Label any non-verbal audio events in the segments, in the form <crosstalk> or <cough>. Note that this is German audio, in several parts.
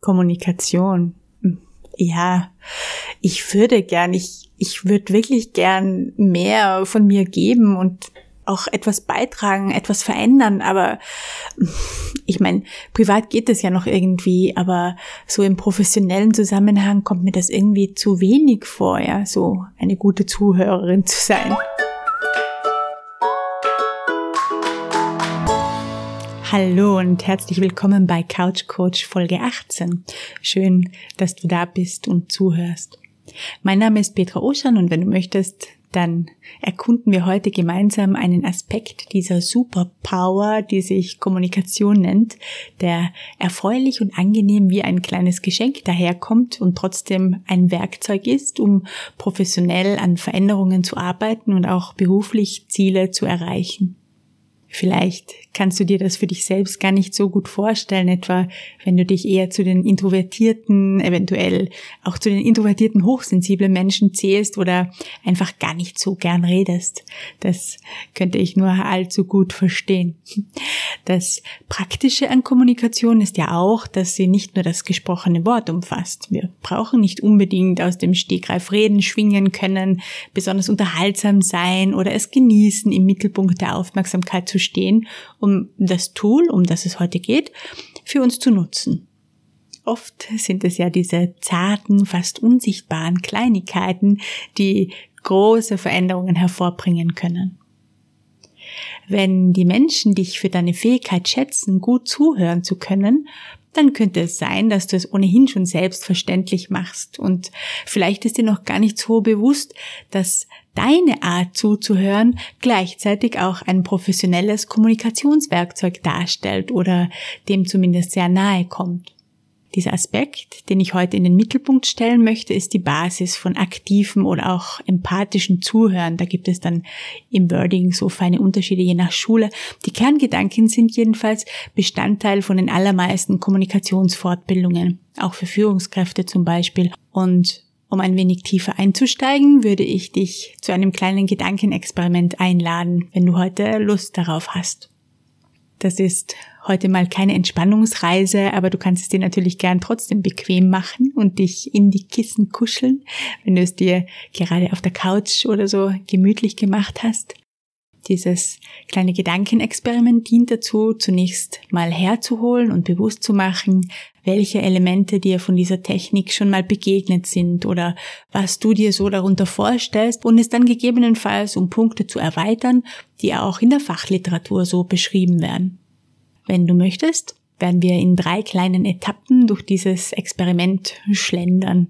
Kommunikation. Ja, ich würde gern, ich, ich würde wirklich gern mehr von mir geben und auch etwas beitragen, etwas verändern, aber ich meine, privat geht das ja noch irgendwie, aber so im professionellen Zusammenhang kommt mir das irgendwie zu wenig vor, ja, so eine gute Zuhörerin zu sein. Hallo und herzlich willkommen bei Couch Coach Folge 18. Schön, dass du da bist und zuhörst. Mein Name ist Petra Oschan und wenn du möchtest, dann erkunden wir heute gemeinsam einen Aspekt dieser Superpower, die sich Kommunikation nennt, der erfreulich und angenehm wie ein kleines Geschenk daherkommt und trotzdem ein Werkzeug ist, um professionell an Veränderungen zu arbeiten und auch beruflich Ziele zu erreichen. Vielleicht kannst du dir das für dich selbst gar nicht so gut vorstellen, etwa wenn du dich eher zu den introvertierten, eventuell auch zu den introvertierten hochsensiblen Menschen zählst oder einfach gar nicht so gern redest. Das könnte ich nur allzu gut verstehen. Das Praktische an Kommunikation ist ja auch, dass sie nicht nur das gesprochene Wort umfasst. Wir brauchen nicht unbedingt aus dem Stegreif reden, schwingen können, besonders unterhaltsam sein oder es genießen, im Mittelpunkt der Aufmerksamkeit zu stehen, um das Tool, um das es heute geht, für uns zu nutzen. Oft sind es ja diese zarten, fast unsichtbaren Kleinigkeiten, die große Veränderungen hervorbringen können. Wenn die Menschen dich für deine Fähigkeit schätzen, gut zuhören zu können, dann könnte es sein, dass du es ohnehin schon selbstverständlich machst. Und vielleicht ist dir noch gar nicht so bewusst, dass deine Art zuzuhören gleichzeitig auch ein professionelles Kommunikationswerkzeug darstellt oder dem zumindest sehr nahe kommt. Dieser Aspekt, den ich heute in den Mittelpunkt stellen möchte, ist die Basis von aktivem oder auch empathischen Zuhören. Da gibt es dann im Wording so feine Unterschiede je nach Schule. Die Kerngedanken sind jedenfalls Bestandteil von den allermeisten Kommunikationsfortbildungen, auch für Führungskräfte zum Beispiel. Und um ein wenig tiefer einzusteigen, würde ich dich zu einem kleinen Gedankenexperiment einladen, wenn du heute Lust darauf hast. Das ist heute mal keine Entspannungsreise, aber du kannst es dir natürlich gern trotzdem bequem machen und dich in die Kissen kuscheln, wenn du es dir gerade auf der Couch oder so gemütlich gemacht hast. Dieses kleine Gedankenexperiment dient dazu, zunächst mal herzuholen und bewusst zu machen, welche Elemente dir von dieser Technik schon mal begegnet sind oder was du dir so darunter vorstellst und es dann gegebenenfalls um Punkte zu erweitern, die auch in der Fachliteratur so beschrieben werden. Wenn du möchtest, werden wir in drei kleinen Etappen durch dieses Experiment schlendern.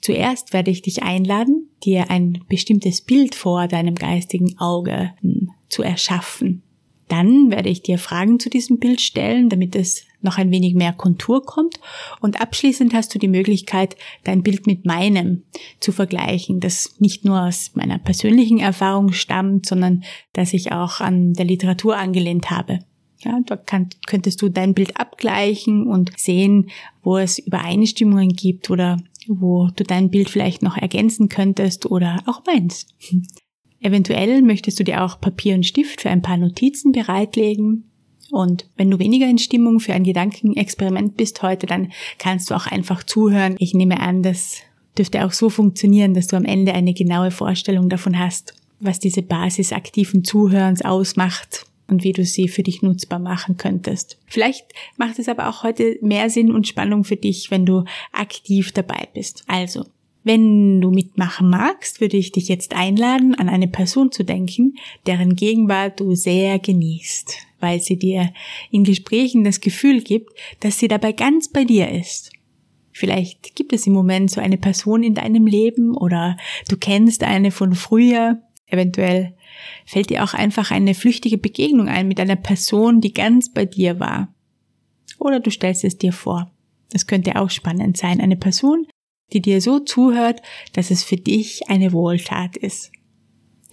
Zuerst werde ich dich einladen, dir ein bestimmtes Bild vor deinem geistigen Auge hm, zu erschaffen. Dann werde ich dir Fragen zu diesem Bild stellen, damit es noch ein wenig mehr Kontur kommt. Und abschließend hast du die Möglichkeit, dein Bild mit meinem zu vergleichen, das nicht nur aus meiner persönlichen Erfahrung stammt, sondern das ich auch an der Literatur angelehnt habe. Ja, dort kann, könntest du dein Bild abgleichen und sehen, wo es Übereinstimmungen gibt oder wo du dein Bild vielleicht noch ergänzen könntest oder auch meins. <laughs> Eventuell möchtest du dir auch Papier und Stift für ein paar Notizen bereitlegen. Und wenn du weniger in Stimmung für ein Gedankenexperiment bist heute, dann kannst du auch einfach zuhören. Ich nehme an, das dürfte auch so funktionieren, dass du am Ende eine genaue Vorstellung davon hast, was diese Basis aktiven Zuhörens ausmacht und wie du sie für dich nutzbar machen könntest. Vielleicht macht es aber auch heute mehr Sinn und Spannung für dich, wenn du aktiv dabei bist. Also, wenn du mitmachen magst, würde ich dich jetzt einladen, an eine Person zu denken, deren Gegenwart du sehr genießt, weil sie dir in Gesprächen das Gefühl gibt, dass sie dabei ganz bei dir ist. Vielleicht gibt es im Moment so eine Person in deinem Leben oder du kennst eine von früher, eventuell fällt dir auch einfach eine flüchtige Begegnung ein mit einer Person, die ganz bei dir war. Oder du stellst es dir vor. Das könnte auch spannend sein. Eine Person, die dir so zuhört, dass es für dich eine Wohltat ist.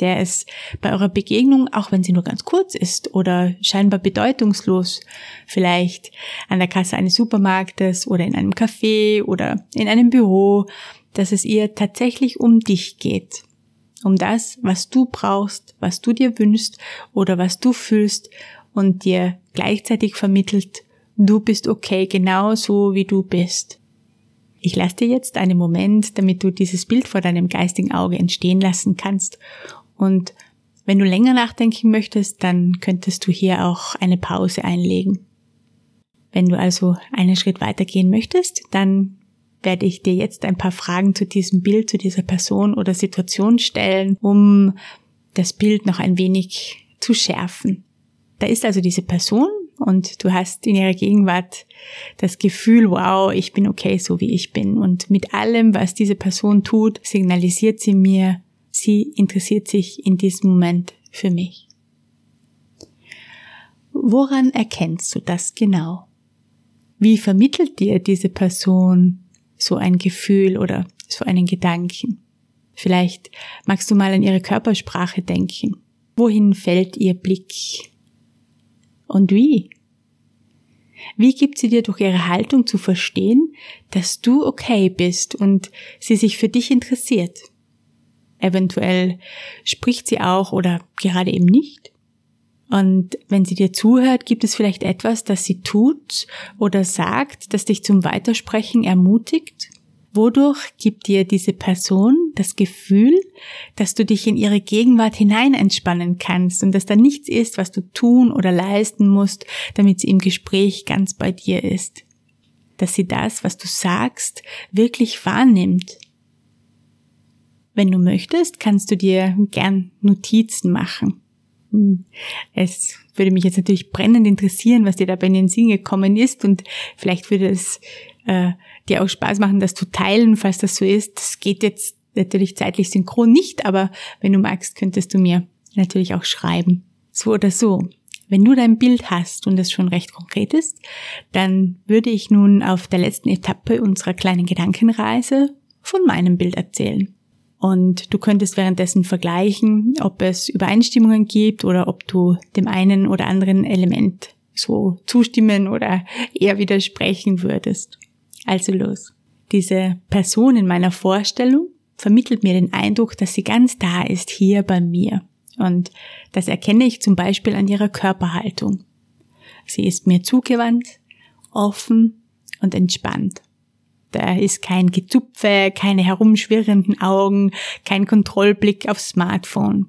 Der es bei eurer Begegnung, auch wenn sie nur ganz kurz ist oder scheinbar bedeutungslos, vielleicht an der Kasse eines Supermarktes oder in einem Café oder in einem Büro, dass es ihr tatsächlich um dich geht. Um das, was du brauchst, was du dir wünschst oder was du fühlst und dir gleichzeitig vermittelt, Du bist okay, genau so wie du bist. Ich lasse dir jetzt einen Moment, damit du dieses Bild vor deinem geistigen Auge entstehen lassen kannst. Und wenn du länger nachdenken möchtest, dann könntest du hier auch eine Pause einlegen. Wenn du also einen Schritt weitergehen möchtest, dann werde ich dir jetzt ein paar Fragen zu diesem Bild, zu dieser Person oder Situation stellen, um das Bild noch ein wenig zu schärfen. Da ist also diese Person und du hast in ihrer Gegenwart das Gefühl, wow, ich bin okay, so wie ich bin. Und mit allem, was diese Person tut, signalisiert sie mir, sie interessiert sich in diesem Moment für mich. Woran erkennst du das genau? Wie vermittelt dir diese Person so ein Gefühl oder so einen Gedanken? Vielleicht magst du mal an ihre Körpersprache denken. Wohin fällt ihr Blick? Und wie? Wie gibt sie dir durch ihre Haltung zu verstehen, dass du okay bist und sie sich für dich interessiert? Eventuell spricht sie auch oder gerade eben nicht. Und wenn sie dir zuhört, gibt es vielleicht etwas, das sie tut oder sagt, das dich zum Weitersprechen ermutigt? Wodurch gibt dir diese Person das Gefühl, dass du dich in ihre Gegenwart hinein entspannen kannst und dass da nichts ist, was du tun oder leisten musst, damit sie im Gespräch ganz bei dir ist? Dass sie das, was du sagst, wirklich wahrnimmt? Wenn du möchtest, kannst du dir gern Notizen machen. Hm. Es würde mich jetzt natürlich brennend interessieren, was dir dabei in den Sinn gekommen ist und vielleicht würde es äh, dir auch Spaß machen, das zu teilen, falls das so ist. Das geht jetzt natürlich zeitlich synchron nicht, aber wenn du magst, könntest du mir natürlich auch schreiben. So oder so. Wenn du dein Bild hast und das schon recht konkret ist, dann würde ich nun auf der letzten Etappe unserer kleinen Gedankenreise von meinem Bild erzählen. Und du könntest währenddessen vergleichen, ob es Übereinstimmungen gibt oder ob du dem einen oder anderen Element so zustimmen oder eher widersprechen würdest. Also los. Diese Person in meiner Vorstellung vermittelt mir den Eindruck, dass sie ganz da ist, hier bei mir. Und das erkenne ich zum Beispiel an ihrer Körperhaltung. Sie ist mir zugewandt, offen und entspannt. Da ist kein Gezupfe, keine herumschwirrenden Augen, kein Kontrollblick aufs Smartphone.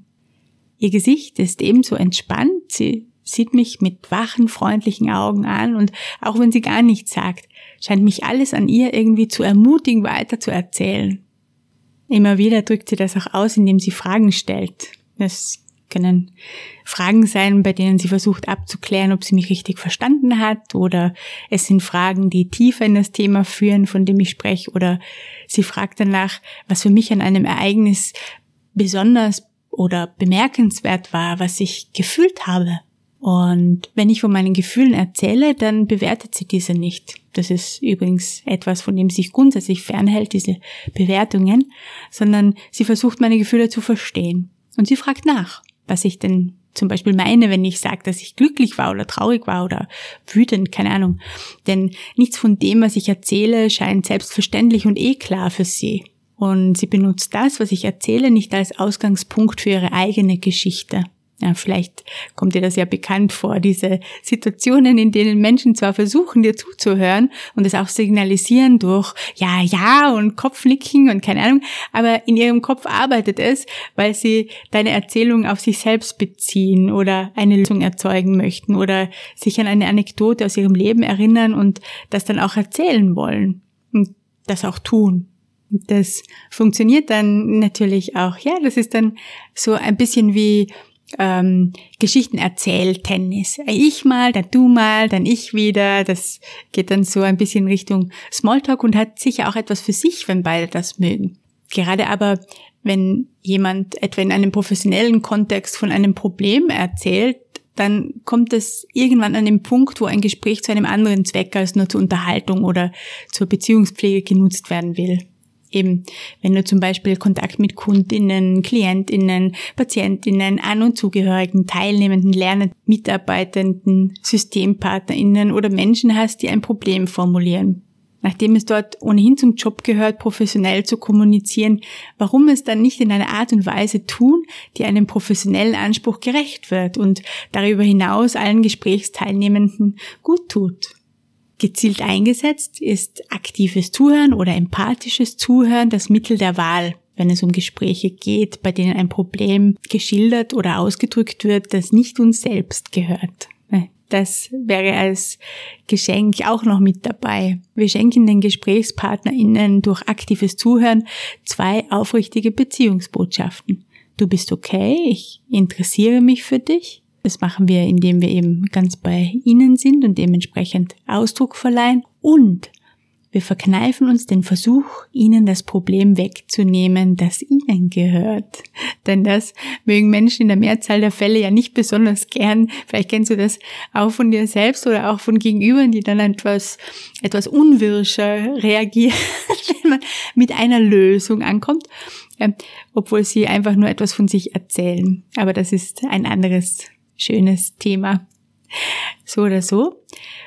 Ihr Gesicht ist ebenso entspannt, sie sieht mich mit wachen, freundlichen Augen an und auch wenn sie gar nichts sagt, scheint mich alles an ihr irgendwie zu ermutigen, weiter zu erzählen. Immer wieder drückt sie das auch aus, indem sie Fragen stellt. Das können Fragen sein, bei denen sie versucht abzuklären, ob sie mich richtig verstanden hat, oder es sind Fragen, die tiefer in das Thema führen, von dem ich spreche, oder sie fragt danach, was für mich an einem Ereignis besonders oder bemerkenswert war, was ich gefühlt habe. Und wenn ich von meinen Gefühlen erzähle, dann bewertet sie diese nicht. Das ist übrigens etwas, von dem sich grundsätzlich fernhält, diese Bewertungen, sondern sie versucht meine Gefühle zu verstehen. Und sie fragt nach, was ich denn zum Beispiel meine, wenn ich sage, dass ich glücklich war oder traurig war oder wütend, keine Ahnung. Denn nichts von dem, was ich erzähle, scheint selbstverständlich und eh klar für sie. Und sie benutzt das, was ich erzähle, nicht als Ausgangspunkt für ihre eigene Geschichte. Ja, vielleicht kommt dir das ja bekannt vor, diese Situationen, in denen Menschen zwar versuchen, dir zuzuhören und es auch signalisieren durch Ja, ja und Kopfnicken und keine Ahnung, aber in ihrem Kopf arbeitet es, weil sie deine Erzählung auf sich selbst beziehen oder eine Lösung erzeugen möchten oder sich an eine Anekdote aus ihrem Leben erinnern und das dann auch erzählen wollen und das auch tun. Das funktioniert dann natürlich auch. Ja, das ist dann so ein bisschen wie ähm, Geschichten erzählt, Tennis. Ich mal, dann du mal, dann ich wieder. Das geht dann so ein bisschen Richtung Smalltalk und hat sicher auch etwas für sich, wenn beide das mögen. Gerade aber, wenn jemand etwa in einem professionellen Kontext von einem Problem erzählt, dann kommt es irgendwann an den Punkt, wo ein Gespräch zu einem anderen Zweck als nur zur Unterhaltung oder zur Beziehungspflege genutzt werden will. Eben, wenn du zum Beispiel Kontakt mit Kundinnen, Klientinnen, Patientinnen, An- und Zugehörigen, Teilnehmenden, Lernenden, Mitarbeitenden, Systempartnerinnen oder Menschen hast, die ein Problem formulieren. Nachdem es dort ohnehin zum Job gehört, professionell zu kommunizieren, warum es dann nicht in einer Art und Weise tun, die einem professionellen Anspruch gerecht wird und darüber hinaus allen Gesprächsteilnehmenden gut tut. Gezielt eingesetzt, ist aktives Zuhören oder empathisches Zuhören das Mittel der Wahl, wenn es um Gespräche geht, bei denen ein Problem geschildert oder ausgedrückt wird, das nicht uns selbst gehört. Das wäre als Geschenk auch noch mit dabei. Wir schenken den GesprächspartnerInnen durch aktives Zuhören zwei aufrichtige Beziehungsbotschaften. Du bist okay, ich interessiere mich für dich. Das machen wir, indem wir eben ganz bei ihnen sind und dementsprechend Ausdruck verleihen. Und wir verkneifen uns den Versuch, ihnen das Problem wegzunehmen, das ihnen gehört. <laughs> Denn das mögen Menschen in der Mehrzahl der Fälle ja nicht besonders gern. Vielleicht kennst du das auch von dir selbst oder auch von Gegenübern, die dann etwas, etwas unwirscher reagieren, <laughs> wenn man mit einer Lösung ankommt, obwohl sie einfach nur etwas von sich erzählen. Aber das ist ein anderes schönes Thema. So oder so.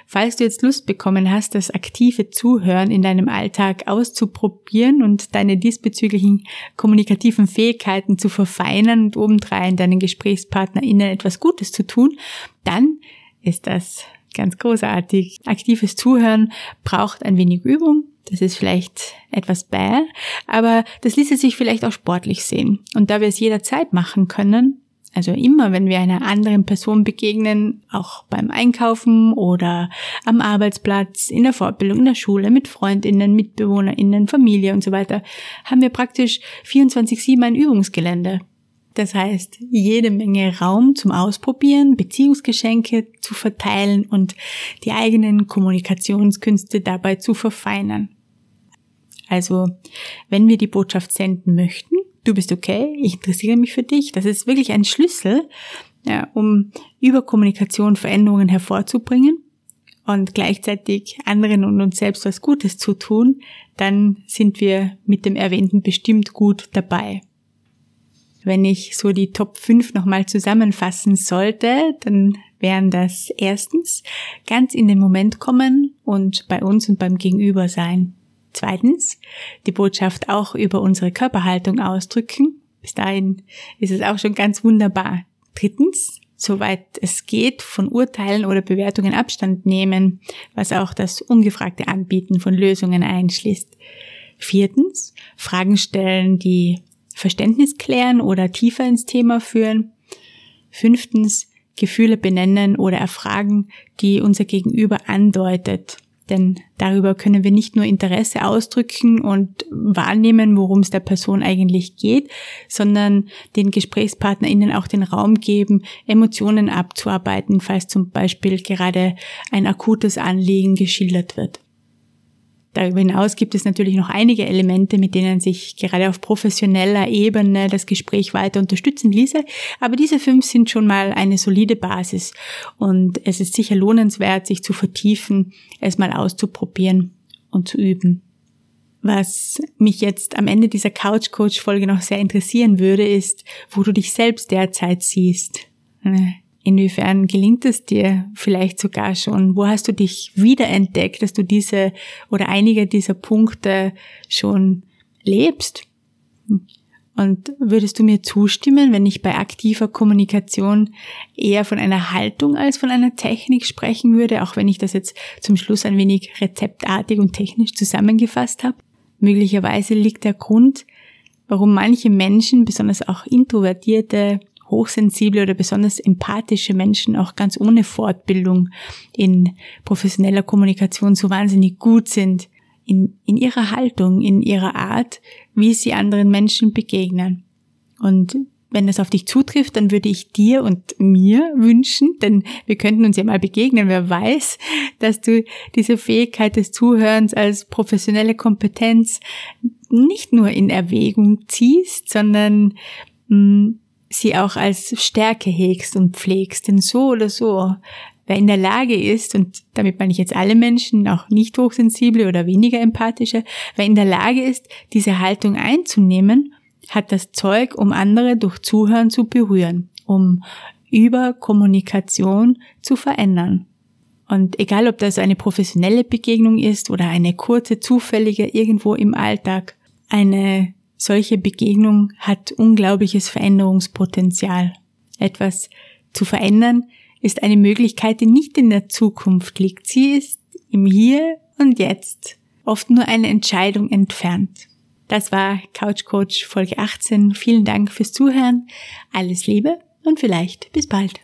Falls du jetzt Lust bekommen hast, das aktive Zuhören in deinem Alltag auszuprobieren und deine diesbezüglichen kommunikativen Fähigkeiten zu verfeinern und obendrein deinen GesprächspartnerInnen etwas Gutes zu tun, dann ist das ganz großartig. Aktives Zuhören braucht ein wenig Übung. Das ist vielleicht etwas bäh, aber das ließe sich vielleicht auch sportlich sehen. Und da wir es jederzeit machen können, also immer, wenn wir einer anderen Person begegnen, auch beim Einkaufen oder am Arbeitsplatz, in der Fortbildung, in der Schule, mit Freundinnen, Mitbewohnerinnen, Familie und so weiter, haben wir praktisch 24-7 ein Übungsgelände. Das heißt, jede Menge Raum zum Ausprobieren, Beziehungsgeschenke zu verteilen und die eigenen Kommunikationskünste dabei zu verfeinern. Also, wenn wir die Botschaft senden möchten, du bist okay, ich interessiere mich für dich. Das ist wirklich ein Schlüssel, ja, um über Kommunikation Veränderungen hervorzubringen und gleichzeitig anderen und uns selbst was Gutes zu tun, dann sind wir mit dem Erwähnten bestimmt gut dabei. Wenn ich so die Top 5 nochmal zusammenfassen sollte, dann wären das erstens ganz in den Moment kommen und bei uns und beim Gegenüber sein. Zweitens, die Botschaft auch über unsere Körperhaltung ausdrücken. Bis dahin ist es auch schon ganz wunderbar. Drittens, soweit es geht, von Urteilen oder Bewertungen Abstand nehmen, was auch das ungefragte Anbieten von Lösungen einschließt. Viertens, Fragen stellen, die Verständnis klären oder tiefer ins Thema führen. Fünftens, Gefühle benennen oder erfragen, die unser Gegenüber andeutet denn darüber können wir nicht nur Interesse ausdrücken und wahrnehmen, worum es der Person eigentlich geht, sondern den GesprächspartnerInnen auch den Raum geben, Emotionen abzuarbeiten, falls zum Beispiel gerade ein akutes Anliegen geschildert wird. Darüber hinaus gibt es natürlich noch einige Elemente, mit denen sich gerade auf professioneller Ebene das Gespräch weiter unterstützen ließe, aber diese fünf sind schon mal eine solide Basis und es ist sicher lohnenswert, sich zu vertiefen, es mal auszuprobieren und zu üben. Was mich jetzt am Ende dieser Couch Coach Folge noch sehr interessieren würde, ist, wo du dich selbst derzeit siehst. Inwiefern gelingt es dir vielleicht sogar schon? Wo hast du dich wiederentdeckt, dass du diese oder einige dieser Punkte schon lebst? Und würdest du mir zustimmen, wenn ich bei aktiver Kommunikation eher von einer Haltung als von einer Technik sprechen würde, auch wenn ich das jetzt zum Schluss ein wenig rezeptartig und technisch zusammengefasst habe? Möglicherweise liegt der Grund, warum manche Menschen, besonders auch introvertierte hochsensible oder besonders empathische Menschen auch ganz ohne Fortbildung in professioneller Kommunikation so wahnsinnig gut sind in, in ihrer Haltung, in ihrer Art, wie sie anderen Menschen begegnen. Und wenn das auf dich zutrifft, dann würde ich dir und mir wünschen, denn wir könnten uns ja mal begegnen, wer weiß, dass du diese Fähigkeit des Zuhörens als professionelle Kompetenz nicht nur in Erwägung ziehst, sondern mh, mm, sie auch als Stärke hegst und pflegst. Denn so oder so, wer in der Lage ist, und damit meine ich jetzt alle Menschen, auch nicht hochsensible oder weniger empathische, wer in der Lage ist, diese Haltung einzunehmen, hat das Zeug, um andere durch Zuhören zu berühren, um über Kommunikation zu verändern. Und egal, ob das eine professionelle Begegnung ist oder eine kurze, zufällige irgendwo im Alltag, eine solche Begegnung hat unglaubliches Veränderungspotenzial. Etwas zu verändern ist eine Möglichkeit, die nicht in der Zukunft liegt. Sie ist im Hier und Jetzt, oft nur eine Entscheidung entfernt. Das war Couch Coach Folge 18. Vielen Dank fürs Zuhören. Alles Liebe und vielleicht bis bald.